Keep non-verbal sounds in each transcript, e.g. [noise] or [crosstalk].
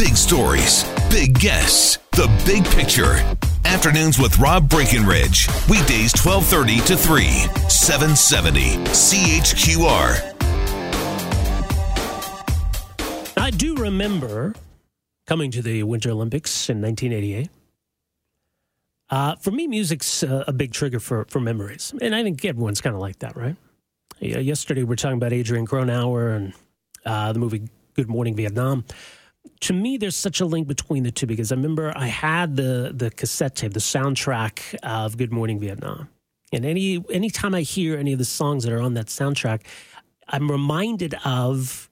Big stories, big guests, the big picture. Afternoons with Rob Breckenridge. Weekdays 1230 to 3, 770 CHQR. I do remember coming to the Winter Olympics in 1988. Uh, for me, music's uh, a big trigger for, for memories. And I think everyone's kind of like that, right? Yeah, yesterday, we were talking about Adrian Cronauer and uh, the movie Good Morning Vietnam to me, there's such a link between the two because I remember I had the the cassette tape, the soundtrack of Good Morning Vietnam, and any anytime I hear any of the songs that are on that soundtrack, I'm reminded of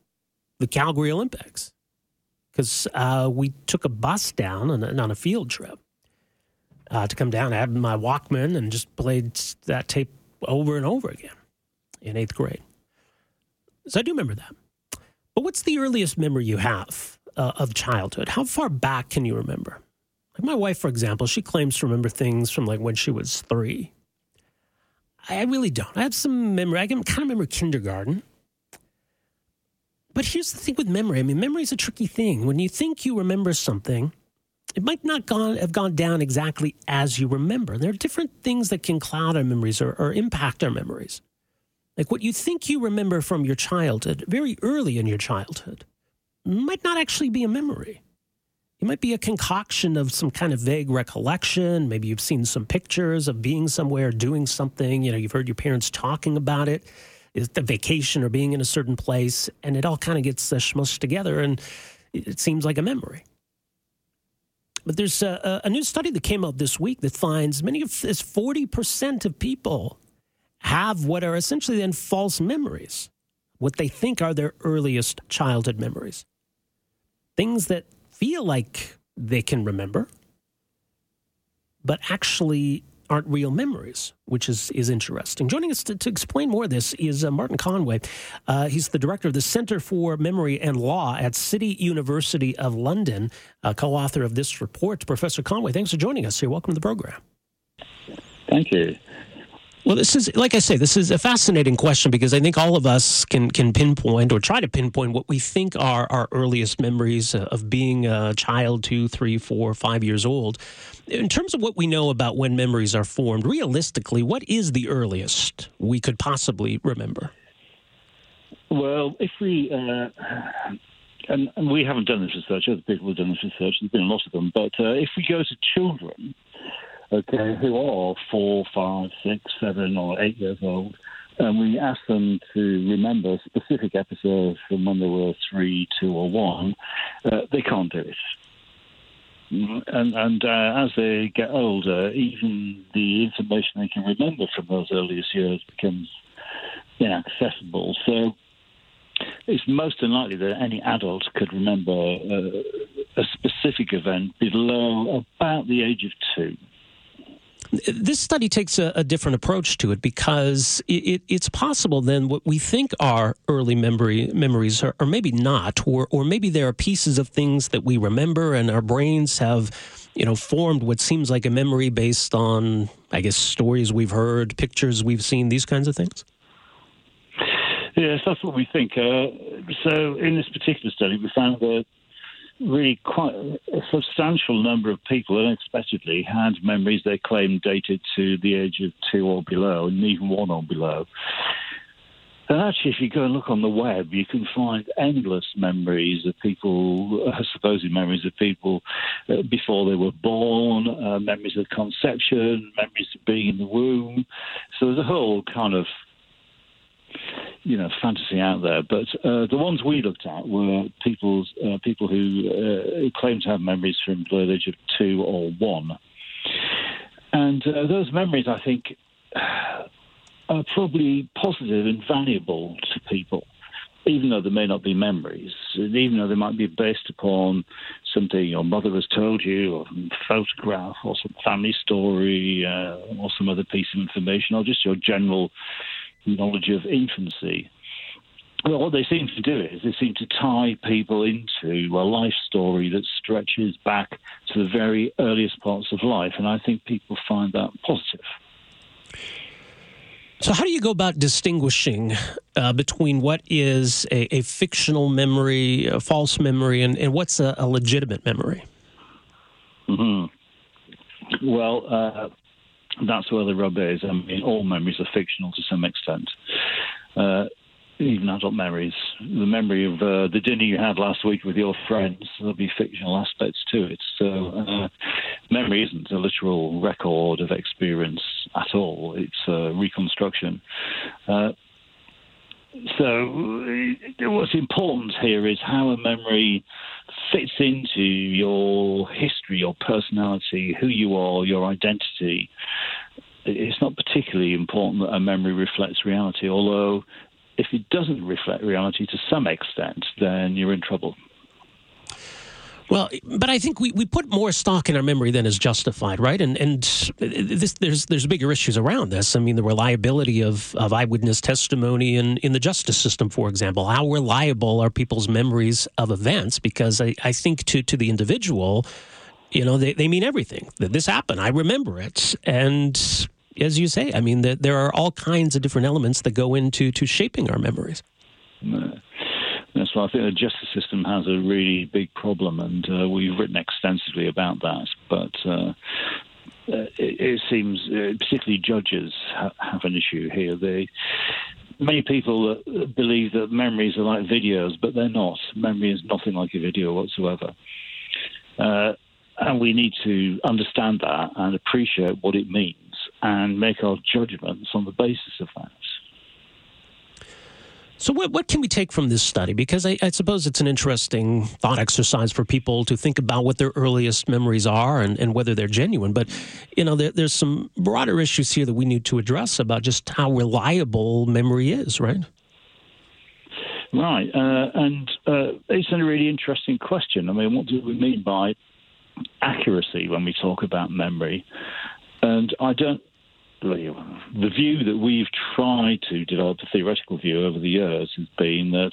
the Calgary Olympics because uh, we took a bus down on a, on a field trip uh, to come down. I had my Walkman and just played that tape over and over again in eighth grade. So I do remember that. But what's the earliest memory you have uh, of childhood? How far back can you remember? Like my wife, for example, she claims to remember things from like when she was three. I really don't. I have some memory. I can kind of remember kindergarten. But here's the thing with memory. I mean, memory is a tricky thing. When you think you remember something, it might not gone, have gone down exactly as you remember. There are different things that can cloud our memories or, or impact our memories. Like what you think you remember from your childhood, very early in your childhood, might not actually be a memory. It might be a concoction of some kind of vague recollection. Maybe you've seen some pictures of being somewhere, doing something. You know, you've heard your parents talking about it, is the vacation or being in a certain place, and it all kind of gets uh, smushed together, and it seems like a memory. But there's a, a new study that came out this week that finds many of forty percent of people have what are essentially then false memories, what they think are their earliest childhood memories things that feel like they can remember, but actually aren't real memories, which is, is interesting. Joining us to, to explain more of this is uh, Martin Conway. Uh, he's the director of the Center for Memory and Law at City University of London, co author of this report. Professor Conway, thanks for joining us here. Welcome to the program. Thank you. Well, this is like I say, this is a fascinating question because I think all of us can can pinpoint or try to pinpoint what we think are our earliest memories of being a child, two, three, four, five years old. In terms of what we know about when memories are formed, realistically, what is the earliest we could possibly remember? Well, if we uh, and, and, we haven't done this research, other people have done this research. There's been a lot of them, but uh, if we go to children okay, who are four, five, six, seven, or eight years old, and we ask them to remember specific episodes from when they were three, two, or one, uh, they can't do it. And, and uh, as they get older, even the information they can remember from those earliest years becomes inaccessible. So it's most unlikely that any adult could remember uh, a specific event below about the age of two. This study takes a, a different approach to it because it, it, it's possible then what we think are early memory memories are, maybe not, or or maybe there are pieces of things that we remember and our brains have, you know, formed what seems like a memory based on, I guess, stories we've heard, pictures we've seen, these kinds of things. Yes, that's what we think. Uh, so, in this particular study, we found that really quite a substantial number of people unexpectedly had memories they claimed dated to the age of two or below, and even one or below. And actually, if you go and look on the web, you can find endless memories of people, uh, supposed memories of people uh, before they were born, uh, memories of conception, memories of being in the womb. So there's a whole kind of you know fantasy out there. But uh, the ones we looked at were people's uh, people who uh, claim to have memories from the age of two or one, and uh, those memories, I think, [sighs] are probably positive and valuable to people. even though they may not be memories, even though they might be based upon something your mother has told you, or a photograph, or some family story, uh, or some other piece of information, or just your general knowledge of infancy. Well, what they seem to do is they seem to tie people into a life story that stretches back to the very earliest parts of life, and I think people find that positive. So, how do you go about distinguishing uh, between what is a, a, fictional memory, a false memory, and, and what's a, a, legitimate memory? Mm-hmm. Well, uh, that's where the rub is. I mean, all memories are fictional to some extent. Uh, even adult memories. The memory of uh, the dinner you had last week with your friends, there'll be fictional aspects to it. So, uh, memory isn't a literal record of experience at all, it's a reconstruction. Uh, so, what's important here is how a memory fits into your history, your personality, who you are, your identity. It's not particularly important that a memory reflects reality, although if it doesn't reflect reality to some extent, then you're in trouble. Well, but I think we, we put more stock in our memory than is justified, right? And and this, there's there's bigger issues around this. I mean, the reliability of, of eyewitness testimony in, in the justice system, for example. How reliable are people's memories of events? Because I, I think to, to the individual, you know, they, they mean everything. That this happened, I remember it. And as you say, I mean, the, there are all kinds of different elements that go into to shaping our memories. Mm-hmm. That's why I think the justice system has a really big problem, and uh, we've written extensively about that. But uh, uh it, it, seems, uh, particularly judges, ha- have an issue here. They many people believe that memories are like videos, but they're not. Memory is nothing like a video whatsoever. Uh, and we need to understand that and appreciate what it means and make our judgments on the basis of that. So, what, what can we take from this study? Because I, I, suppose it's an interesting thought exercise for people to think about what their earliest memories are and, and whether they're genuine. But, you know, there, there's some broader issues here that we need to address about just how reliable memory is, right? Right. Uh, and uh, it's a really interesting question. I mean, what do we mean by accuracy when we talk about memory? And I don't the view that we've tried to develop a theoretical view over the years has been that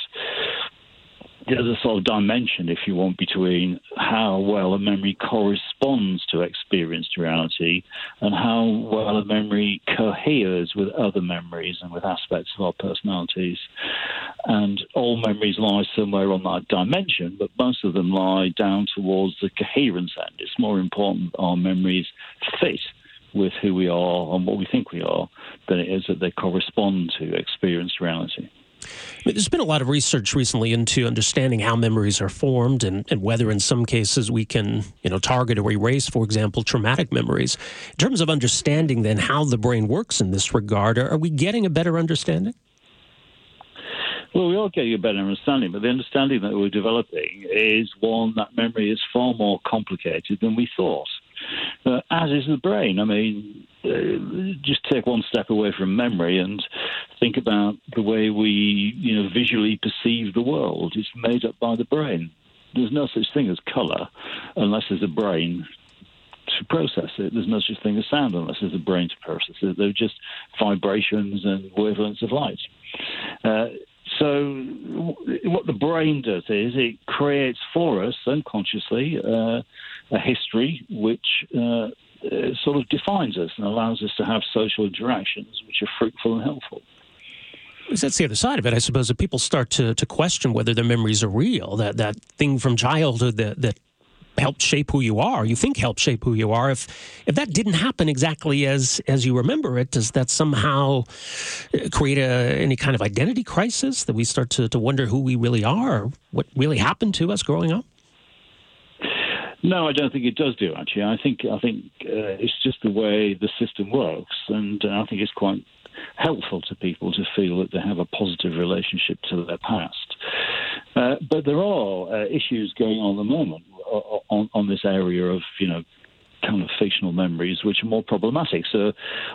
there's a sort of dimension, if you want, between how well a memory corresponds to experienced reality and how well a memory coheres with other memories and with aspects of our personalities. And all memories lie somewhere on that dimension, but most of them lie down towards the coherence end. It's more important our memories fit with who we are and what we think we are than it is that they correspond to experienced reality. There's been a lot of research recently into understanding how memories are formed and, and whether, in some cases, we can, you know, target or erase, for example, traumatic memories. In terms of understanding, then, how the brain works in this regard, are, are we getting a better understanding? Well, we are getting a better understanding, but the understanding that we're developing is one that memory is far more complicated than we thought uh, as is the brain. I mean, uh, just take one step away from memory and think about the way we, you know, visually perceive the world. It's made up by the brain. There's no such thing as color unless there's a brain to process it. There's no such thing as sound unless there's a brain to process it. They're just vibrations and wavelengths of light. Uh, so, what the brain does is it creates for us unconsciously uh, a history which uh, sort of defines us and allows us to have social interactions which are fruitful and helpful. That's the other side of it, I suppose. If people start to, to question whether their memories are real. That that thing from childhood that that helped shape who you are, you think helped shape who you are. If if that didn't happen exactly as as you remember it, does that somehow uh, create a, any kind of identity crisis that we start to, to wonder who we really are, what really happened to us growing up? No, I don't think it does do. Actually, I think I think uh, it's just the way the system works, and uh, I think it's quite helpful to people to feel that they have a positive relationship to their past. Uh, but there are uh, issues going on at the moment on, on this area of you know kind of fictional memories which are more problematic. So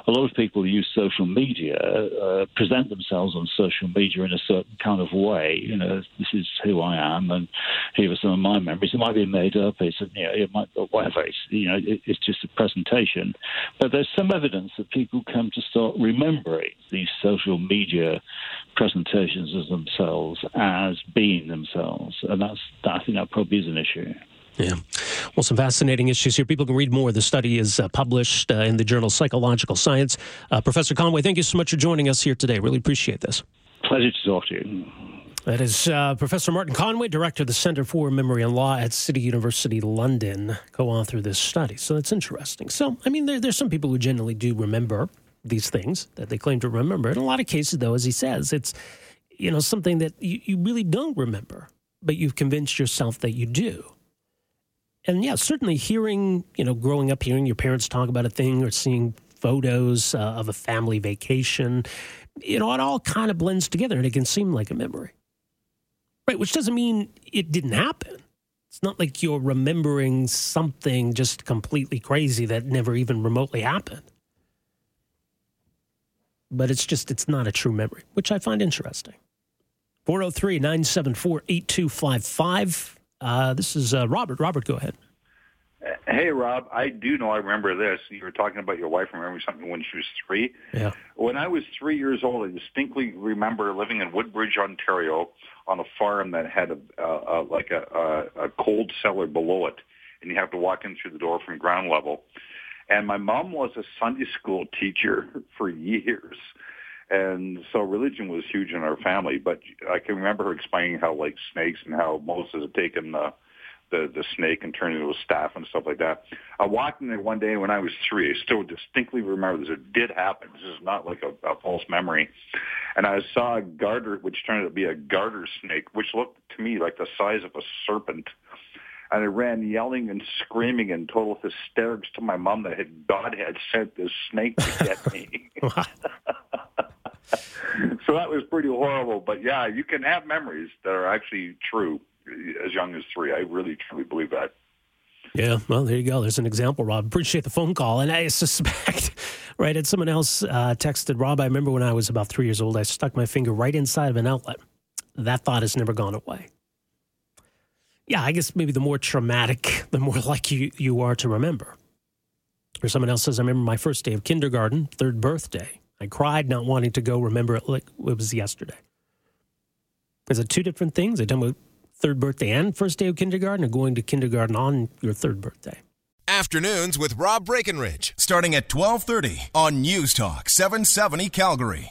a lot of people use social media, uh, present themselves on social media in a certain kind of way. You know, this is who I am, and here are some of my memories. It might be made up. It's you know, it might whatever. It's you know, it, it's just a presentation. But there's some evidence that people come to start remembering these social media presentations of themselves as being themselves, and that's I think that probably is an issue. Yeah. Well, some fascinating issues here. People can read more. The study is uh, published uh, in the journal Psychological Science. Uh, Professor Conway, thank you so much for joining us here today. Really appreciate this. Pleasure to talk to you. That is uh, Professor Martin Conway, Director of the Center for Memory and Law at City University London, co authored this study. So that's interesting. So, I mean, there, there's some people who generally do remember these things that they claim to remember. In a lot of cases, though, as he says, it's you know something that you, you really don't remember, but you've convinced yourself that you do and yeah, certainly hearing, you know, growing up hearing your parents talk about a thing or seeing photos uh, of a family vacation, you know, it all kind of blends together and it can seem like a memory. Right, which doesn't mean it didn't happen. It's not like you're remembering something just completely crazy that never even remotely happened. But it's just, it's not a true memory, which I find interesting. 403 974 8255. Uh, this is uh, Robert. Robert, go ahead. Hey, Rob. I do know. I remember this. You were talking about your wife remembering something when she was three. Yeah. When I was three years old, I distinctly remember living in Woodbridge, Ontario, on a farm that had a, uh, like a, a, a cold cellar below it, and you have to walk in through the door from ground level. And my mom was a Sunday school teacher [laughs] for years and so religion was huge in our family. But I can remember her explaining how like snakes and how Moses had taken the the, the snake and turned it into a staff and stuff like that. I walked in there one day when I was three. I still distinctly remember this. It did happen. This is not like a, a false memory. And I saw a garter, which turned out to be a garter snake, which looked to me like the size of a serpent. And I ran yelling and screaming in total hysterics to my mom that had God had sent this snake to get me. [laughs] so that was pretty horrible. But yeah, you can have memories that are actually true as young as three. I really truly believe that. Yeah, well, there you go. There's an example, Rob. Appreciate the phone call. And I suspect, [laughs] right, and someone else uh, texted Rob. I remember when I was about three years old, I stuck my finger right inside of an outlet. That thought has never gone away. Yeah, I guess maybe the more traumatic, [laughs] the more likely you, you are to remember. Or someone else says, I remember my first day of kindergarten, third birthday. I cried not wanting to go remember it like it was yesterday. Is it two different things? Are you talking about third birthday and first day of kindergarten or going to kindergarten on your third birthday? Afternoons with Rob Breckenridge, starting at 1230 on News Talk 770 Calgary.